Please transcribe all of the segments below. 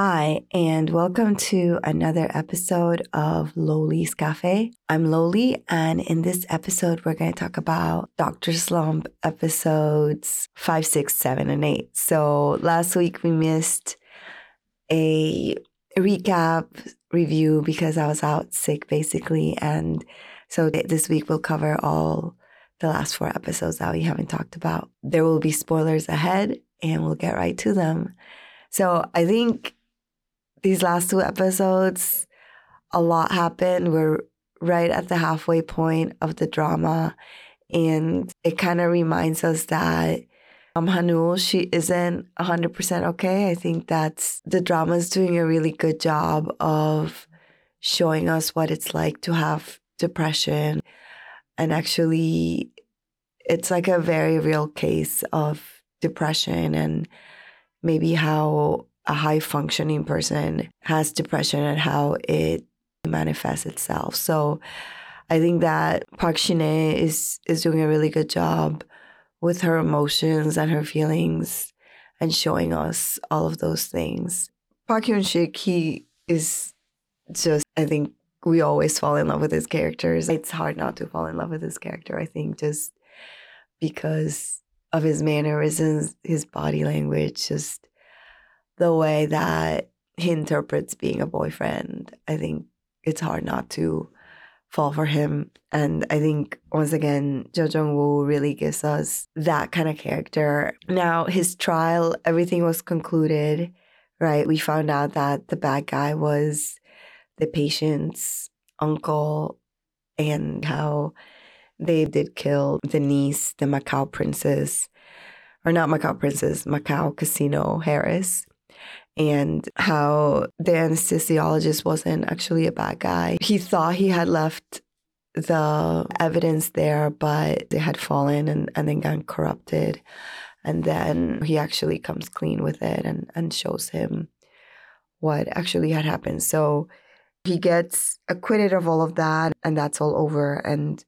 Hi, and welcome to another episode of Loli's Cafe. I'm Loli, and in this episode, we're going to talk about Dr. Slump episodes five, six, seven, and eight. So last week we missed a recap review because I was out sick, basically. And so this week we'll cover all the last four episodes that we haven't talked about. There will be spoilers ahead, and we'll get right to them. So I think these last two episodes, a lot happened. We're right at the halfway point of the drama. And it kind of reminds us that um, Hanul, she isn't 100% okay. I think that the drama is doing a really good job of showing us what it's like to have depression. And actually, it's like a very real case of depression and maybe how a high functioning person has depression and how it manifests itself. So I think that Park Shin-hye is doing a really good job with her emotions and her feelings and showing us all of those things. Park Hyung Sik, he is just I think we always fall in love with his characters. It's hard not to fall in love with his character, I think, just because of his mannerisms, his body language, just the way that he interprets being a boyfriend. I think it's hard not to fall for him. And I think once again, Jo Jung Woo really gives us that kind of character. Now, his trial, everything was concluded, right? We found out that the bad guy was the patient's uncle and how they did kill the niece, the Macau princess, or not Macau princess, Macau Casino Harris and how the anesthesiologist wasn't actually a bad guy. He thought he had left the evidence there, but it had fallen and, and then got corrupted. And then he actually comes clean with it and, and shows him what actually had happened. So he gets acquitted of all of that, and that's all over. And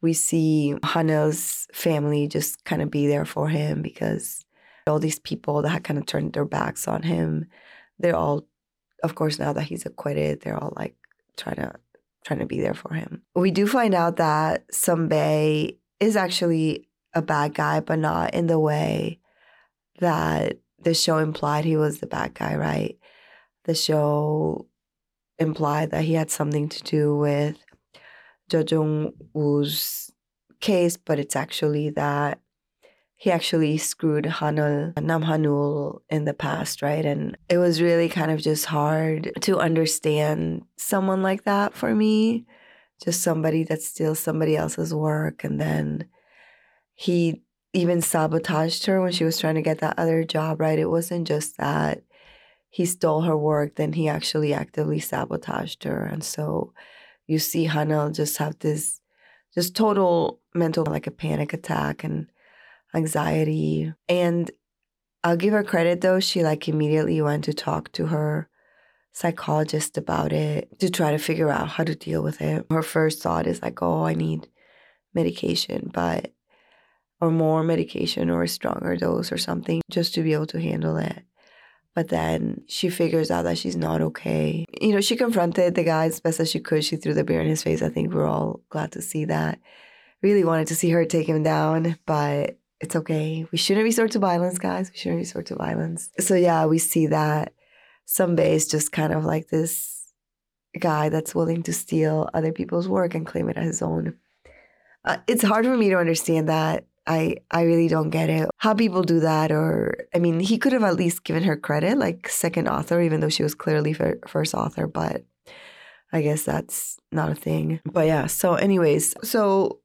we see Hanul's family just kind of be there for him because all these people that had kind of turned their backs on him, they're all, of course, now that he's acquitted, they're all like trying to trying to be there for him. We do find out that Sunbae is actually a bad guy, but not in the way that the show implied he was the bad guy, right? The show implied that he had something to do with Jo Jung Woo's case, but it's actually that he actually screwed Hanul, Nam Hanul in the past, right? And it was really kind of just hard to understand someone like that for me. Just somebody that steals somebody else's work. And then he even sabotaged her when she was trying to get that other job, right? It wasn't just that he stole her work, then he actually actively sabotaged her. And so you see Hanul just have this just total mental like a panic attack and anxiety. And I'll give her credit though, she like immediately went to talk to her psychologist about it to try to figure out how to deal with it. Her first thought is like, oh, I need medication, but or more medication or a stronger dose or something just to be able to handle it. But then she figures out that she's not okay. You know, she confronted the guy as best as she could. She threw the beer in his face. I think we're all glad to see that. Really wanted to see her take him down, but it's okay. We shouldn't resort to violence, guys. We shouldn't resort to violence. So yeah, we see that Sunbae is just kind of like this guy that's willing to steal other people's work and claim it as his own. Uh, it's hard for me to understand that. I I really don't get it. How people do that, or I mean, he could have at least given her credit, like second author, even though she was clearly first author. But I guess that's not a thing. But yeah. So, anyways, so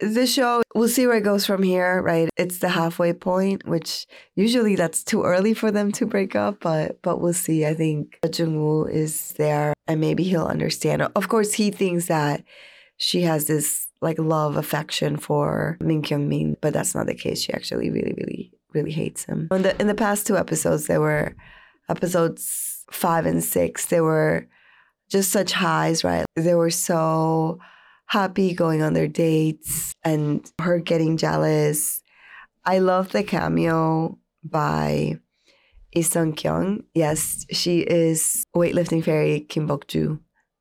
this show, we'll see where it goes from here, right? It's the halfway point, which usually that's too early for them to break up, but but we'll see. I think Jungwoo is there and maybe he'll understand. Of course, he thinks that she has this like love affection for Min Kyung Min, but that's not the case. She actually really, really, really hates him. In the in the past two episodes, there were episodes five and six. There were just such highs, right? They were so happy going on their dates and her getting jealous. I love the cameo by Lee Sung Kyung, yes, she is weightlifting fairy Kim Bok Ju,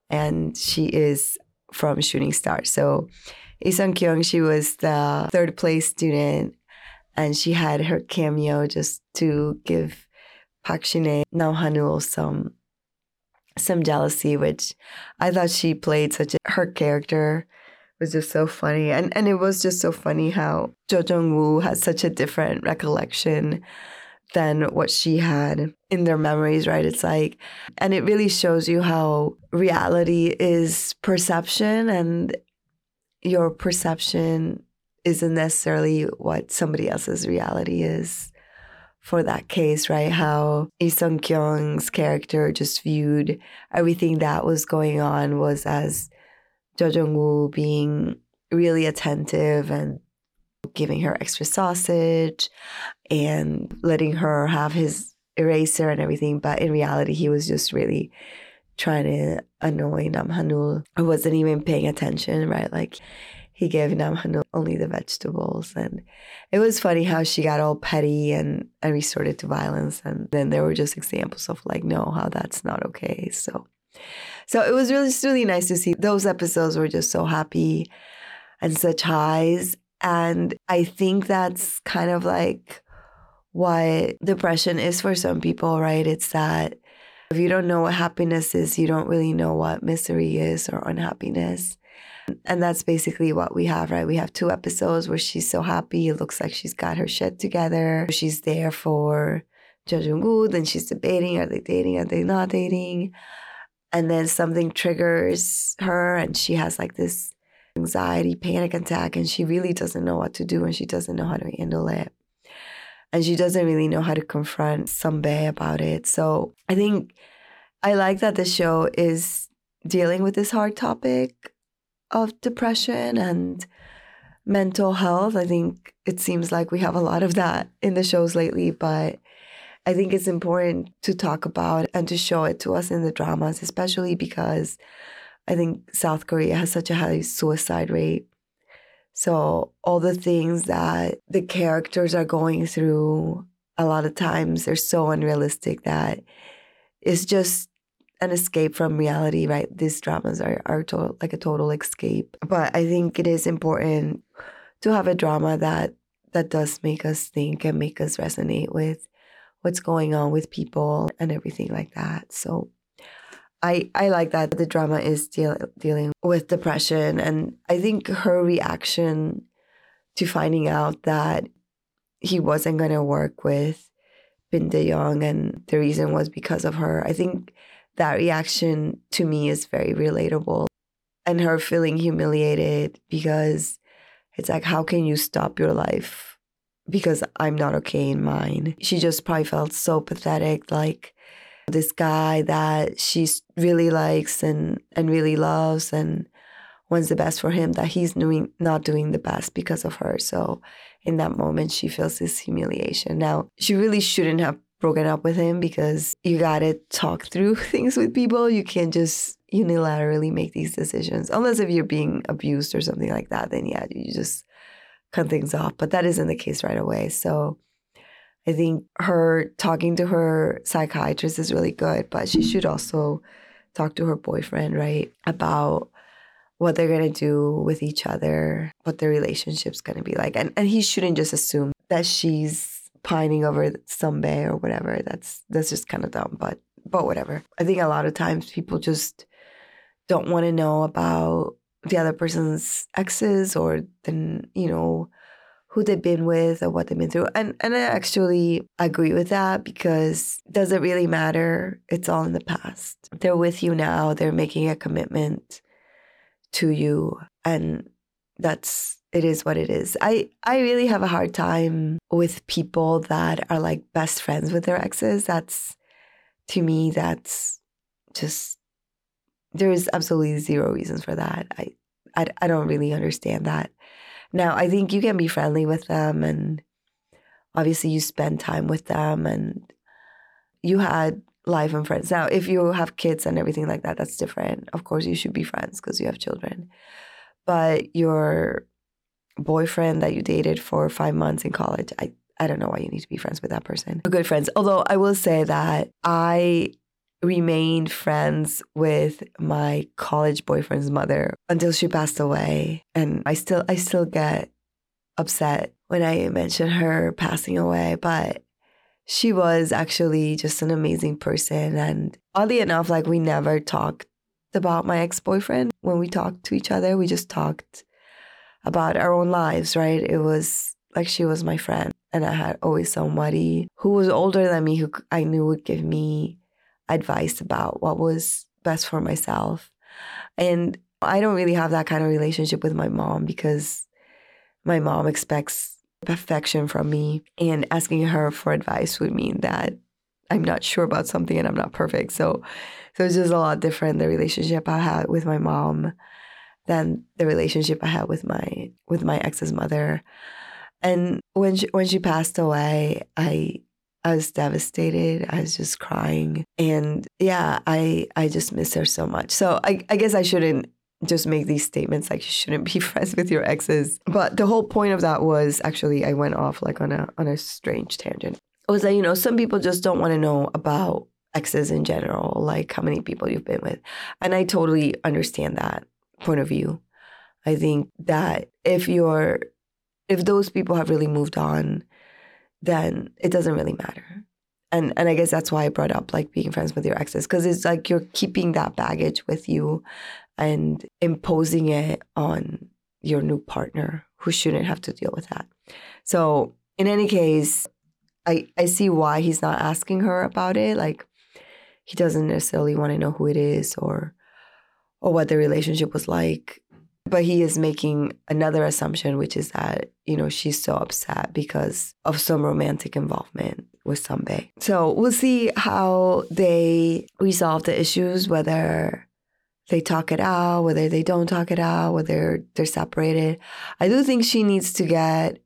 and she is from Shooting Star. So Lee Sung Kyung, she was the third place student, and she had her cameo just to give Park Shin-hye, Nam Hanul some some jealousy, which I thought she played such a her character was just so funny. And and it was just so funny how Jo Jung Woo has such a different recollection than what she had in their memories, right? It's like and it really shows you how reality is perception and your perception isn't necessarily what somebody else's reality is for that case, right? How Lee Sung Kyung's character just viewed everything that was going on was as Jo Jung Woo being really attentive and giving her extra sausage and letting her have his eraser and everything. But in reality, he was just really trying to annoy Nam Hanul. I wasn't even paying attention, right? Like he gave Nam only the vegetables. And it was funny how she got all petty and, and resorted to violence. And then there were just examples of like, no, how that's not okay. So so it was really, really nice to see those episodes were just so happy and such highs. And I think that's kind of like what depression is for some people, right? It's that if you don't know what happiness is, you don't really know what misery is or unhappiness. And that's basically what we have, right? We have two episodes where she's so happy. It looks like she's got her shit together. She's there for Jo Jung Woo. Then she's debating are they dating? Are they not dating? and then something triggers her and she has like this anxiety panic attack and she really doesn't know what to do and she doesn't know how to handle it and she doesn't really know how to confront Sunbae about it so i think i like that the show is dealing with this hard topic of depression and mental health i think it seems like we have a lot of that in the shows lately but I think it's important to talk about and to show it to us in the dramas, especially because I think South Korea has such a high suicide rate. So, all the things that the characters are going through, a lot of times they're so unrealistic that it's just an escape from reality, right? These dramas are, are to, like a total escape. But I think it is important to have a drama that that does make us think and make us resonate with what's going on with people and everything like that. So I I like that the drama is deal, dealing with depression and I think her reaction to finding out that he wasn't going to work with Bin Young and the reason was because of her. I think that reaction to me is very relatable and her feeling humiliated because it's like how can you stop your life because I'm not okay in mine. She just probably felt so pathetic, like this guy that she really likes and, and really loves and wants the best for him, that he's doing not doing the best because of her. So in that moment, she feels this humiliation. Now, she really shouldn't have broken up with him because you gotta talk through things with people. You can't just unilaterally make these decisions, unless if you're being abused or something like that. Then yeah, you just cut things off, but that isn't the case right away. So I think her talking to her psychiatrist is really good, but she should also talk to her boyfriend, right, about what they're gonna do with each other, what their relationship's gonna be like. And and he shouldn't just assume that she's pining over Sunbae or whatever. That's that's just kind of dumb, but but whatever. I think a lot of times people just don't want to know about the other person's exes or then you know who they've been with or what they've been through and and i actually agree with that because does it really matter it's all in the past they're with you now they're making a commitment to you and that's it is what it is i i really have a hard time with people that are like best friends with their exes that's to me that's just there is absolutely zero reasons for that. I, I, I don't really understand that. Now, I think you can be friendly with them and obviously you spend time with them and you had life and friends. Now, if you have kids and everything like that, that's different. Of course, you should be friends because you have children. But your boyfriend that you dated for five months in college, I, I don't know why you need to be friends with that person. Good friends. Although I will say that I remained friends with my college boyfriend's mother until she passed away. And I still I still get upset when I mention her passing away, but she was actually just an amazing person. And oddly enough, like we never talked about my ex boyfriend when we talked to each other. We just talked about our own lives, right? It was like she was my friend. And I had always somebody who was older than me who I knew would give me advice about what was best for myself. And I don't really have that kind of relationship with my mom because my mom expects perfection from me. And asking her for advice would mean that I'm not sure about something and I'm not perfect. So, so it's just a lot different the relationship I had with my mom than the relationship I had with my with my ex's mother. And when she, when she passed away, I I was devastated. I was just crying, and yeah, I I just miss her so much. So I I guess I shouldn't just make these statements like you shouldn't be friends with your exes. But the whole point of that was actually I went off like on a on a strange tangent. It was that you know some people just don't want to know about exes in general, like how many people you've been with, and I totally understand that point of view. I think that if you're if those people have really moved on, then it doesn't really matter. And and I guess that's why I brought up like being friends with your exes because it's like you're keeping that baggage with you and imposing it on your new partner who shouldn't have to deal with that. So, in any case, I, I see why he's not asking her about it. Like, he doesn't necessarily want to know who it is or or what the relationship was like. But he is making another assumption, which is that, you know, she's so upset because of some romantic involvement with Sunbae. So we'll see how they resolve the issues, whether they talk it out, whether they don't talk it out, whether they're separated. I do think she needs to get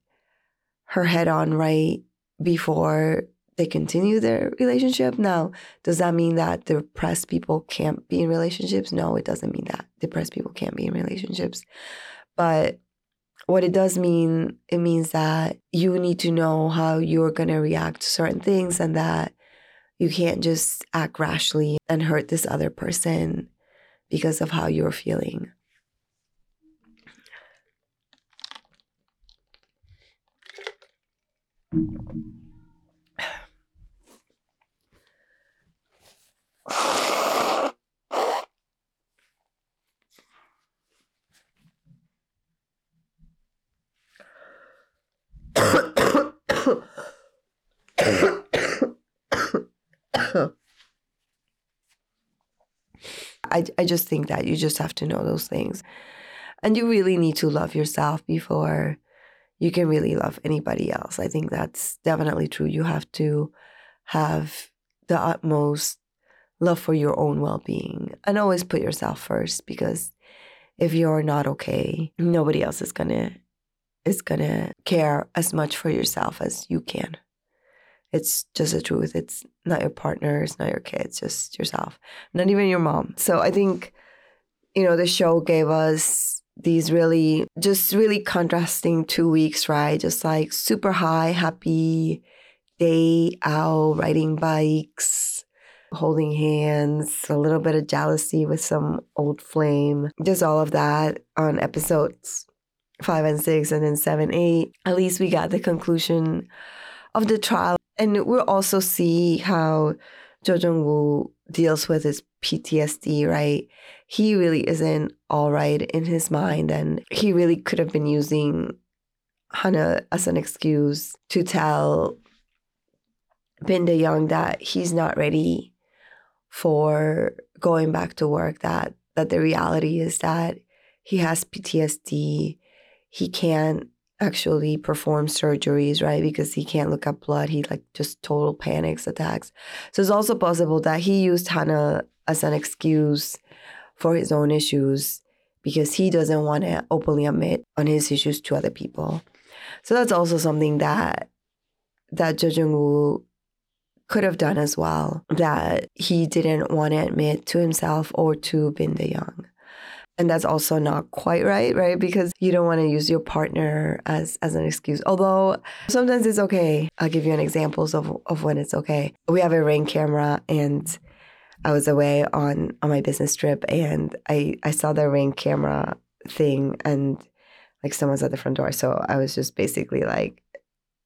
her head on right before they continue their relationship. Now, does that mean that depressed people can't be in relationships? No, it doesn't mean that. Depressed people can't be in relationships. But what it does mean, it means that you need to know how you're going to react to certain things and that you can't just act rashly and hurt this other person because of how you're feeling. I, I just think that you just have to know those things. And you really need to love yourself before you can really love anybody else. I think that's definitely true. You have to have the utmost love for your own well being and always put yourself first because if you're not okay, nobody else is gonna is gonna care as much for yourself as you can. It's just the truth. It's not your partner, it's not your kids, just yourself. Not even your mom. So I think, you know, the show gave us these really just really contrasting two weeks, right? Just like super high, happy day out, riding bikes, holding hands, a little bit of jealousy with some old flame, just all of that on episodes five and six, and then seven, eight. At least we got the conclusion of the trial and we'll also see how Jo Jung Woo deals with his PTSD, right? He really isn't all right in his mind, and he really could have been using Hana as an excuse to tell Bin De Young that he's not ready for going back to work. That that the reality is that he has PTSD. He can't actually perform surgeries, right? Because he can't look at blood. He like just total panics attacks. So it's also possible that he used Hana as an excuse for his own issues because he doesn't want to openly admit on his issues to other people. So that's also something that that Jo Jung Woo could have done as well that he didn't want to admit to himself or to Bin De Young. and that's also not quite right right? Because you don't want to use your partner as as an excuse. Although sometimes it's okay. I'll give you an examples of of when it's okay. We have a ring camera and i was away on on my business trip and i i saw the ring camera thing and like someone's at the front door. So i was just basically like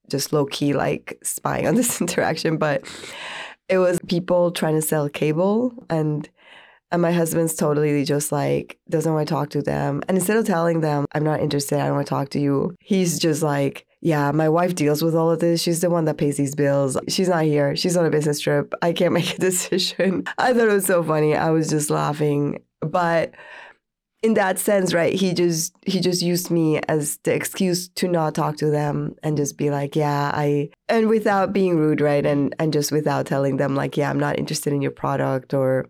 just low key like spying on this interaction but it was people trying to sell cable and and my husband's totally just like, doesn't want to talk to them. And instead of telling them, I'm not interested, I don't want to talk to you, he's just like, yeah, my wife deals with all of this. She's the one that pays these bills. She's not here. She's on a business trip. I can't make a decision. I thought it was so funny. I was just laughing. But in that sense, right, he just he just used me as the excuse to not talk to them and just be like, yeah, I and without being rude, right? And and just without telling them like, yeah, I'm not interested in your product or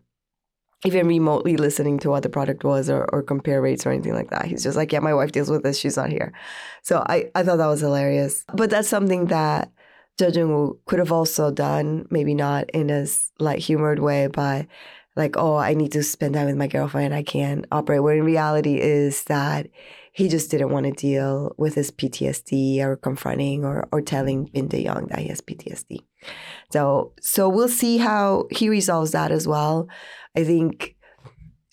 even remotely listening to what the product was or, or compare rates or anything like that. He's just like, yeah, my wife deals with this. She's not here. So I, I thought that was hilarious. But that's something that Jung could have also done, maybe not in as light humored way, but like, oh, I need to spend time with my girlfriend. I can't operate. Where in reality is that he just didn't want to deal with his PTSD or confronting or, or telling Bin Young that he has PTSD. So so we'll see how he resolves that as well. I think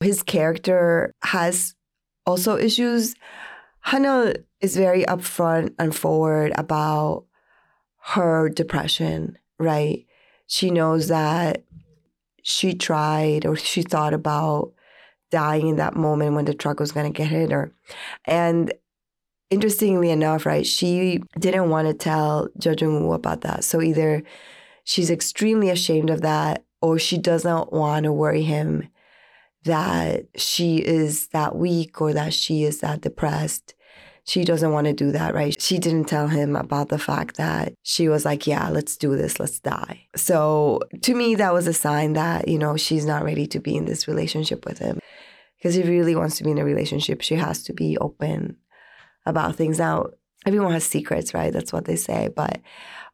his character has also issues. Hana is very upfront and forward about her depression, right? She knows that she tried or she thought about dying in that moment when the truck was going to get hit her. And interestingly enough, right, she didn't want to tell Jo Jung about that. So either she's extremely ashamed of that or she doesn't want to worry him that she is that weak or that she is that depressed. She doesn't want to do that, right? She didn't tell him about the fact that she was like, yeah, let's do this, let's die. So to me, that was a sign that, you know, she's not ready to be in this relationship with him. Because if he really wants to be in a relationship, she has to be open about things. Now, everyone has secrets, right? That's what they say. But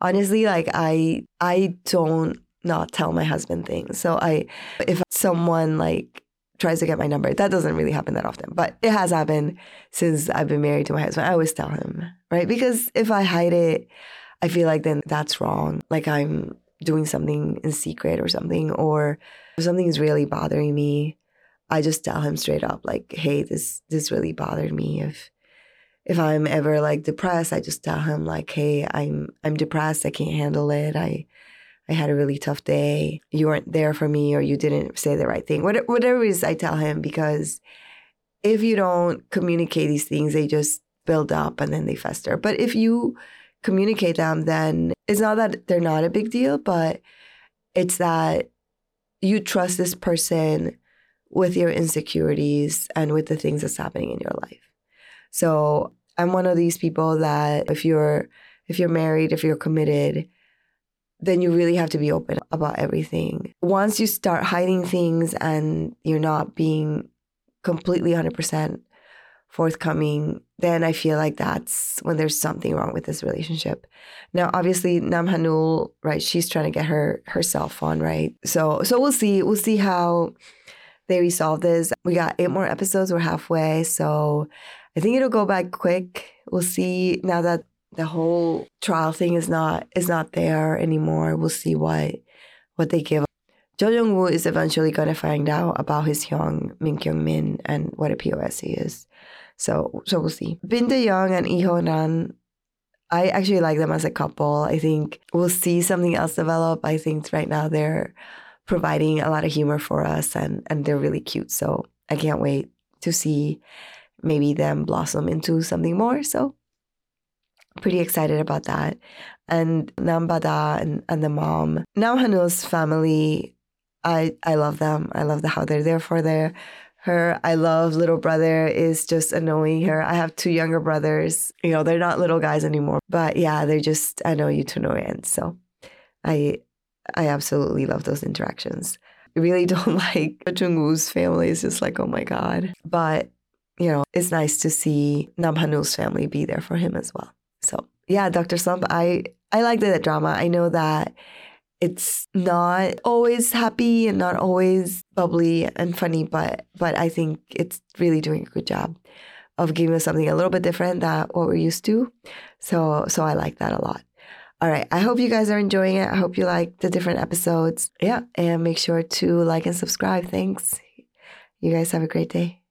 honestly, like I I don't not tell my husband things. So I, if someone like tries to get my number, that doesn't really happen that often, but it has happened since I've been married to my husband. I always tell him, right? Because if I hide it, I feel like then that's wrong. Like I'm doing something in secret or something, or if something is really bothering me, I just tell him straight up, like, hey, this this really bothered me. If if I'm ever like depressed, I just tell him like, hey, I'm I'm depressed. I can't handle it. I I had a really tough day. You weren't there for me, or you didn't say the right thing. Whatever it is, I tell him because if you don't communicate these things, they just build up and then they fester. But if you communicate them, then it's not that they're not a big deal, but it's that you trust this person with your insecurities and with the things that's happening in your life. So I'm one of these people that if you're if you're married, if you're committed, then you really have to be open about everything. Once you start hiding things and you're not being completely 100% forthcoming, then I feel like that's when there's something wrong with this relationship. Now, obviously, Nam Hanul, right? She's trying to get her herself on, right? So, so we'll see. We'll see how they resolve this. We got eight more episodes. We're halfway, so I think it'll go by quick. We'll see now that the whole trial thing is not is not there anymore. We'll see what what they give. Jo Jung Woo is eventually going to find out about his young Min Kyung Min and what a POS he is. So so we'll see. Bin De Young and Lee Ho I actually like them as a couple. I think we'll see something else develop. I think right now they're providing a lot of humor for us and and they're really cute. So I can't wait to see maybe them blossom into something more. So pretty excited about that. And Nambada and, and the mom. Now Hanul's family, I I love them. I love the how they're there for their her. I love little brother is just annoying her. I have two younger brothers. You know, they're not little guys anymore. But yeah, they're just annoy you to no end. So I I absolutely love those interactions. I really don't like Jungwoo's family. It's just like, oh my God. But you know, it's nice to see Nam Hanul's family be there for him as well. So yeah, Dr. Slump, I I like the drama. I know that it's not always happy and not always bubbly and funny, but but I think it's really doing a good job of giving us something a little bit different than what we're used to. So so I like that a lot. All right. I hope you guys are enjoying it. I hope you like the different episodes. Yeah. And make sure to like and subscribe. Thanks. You guys have a great day.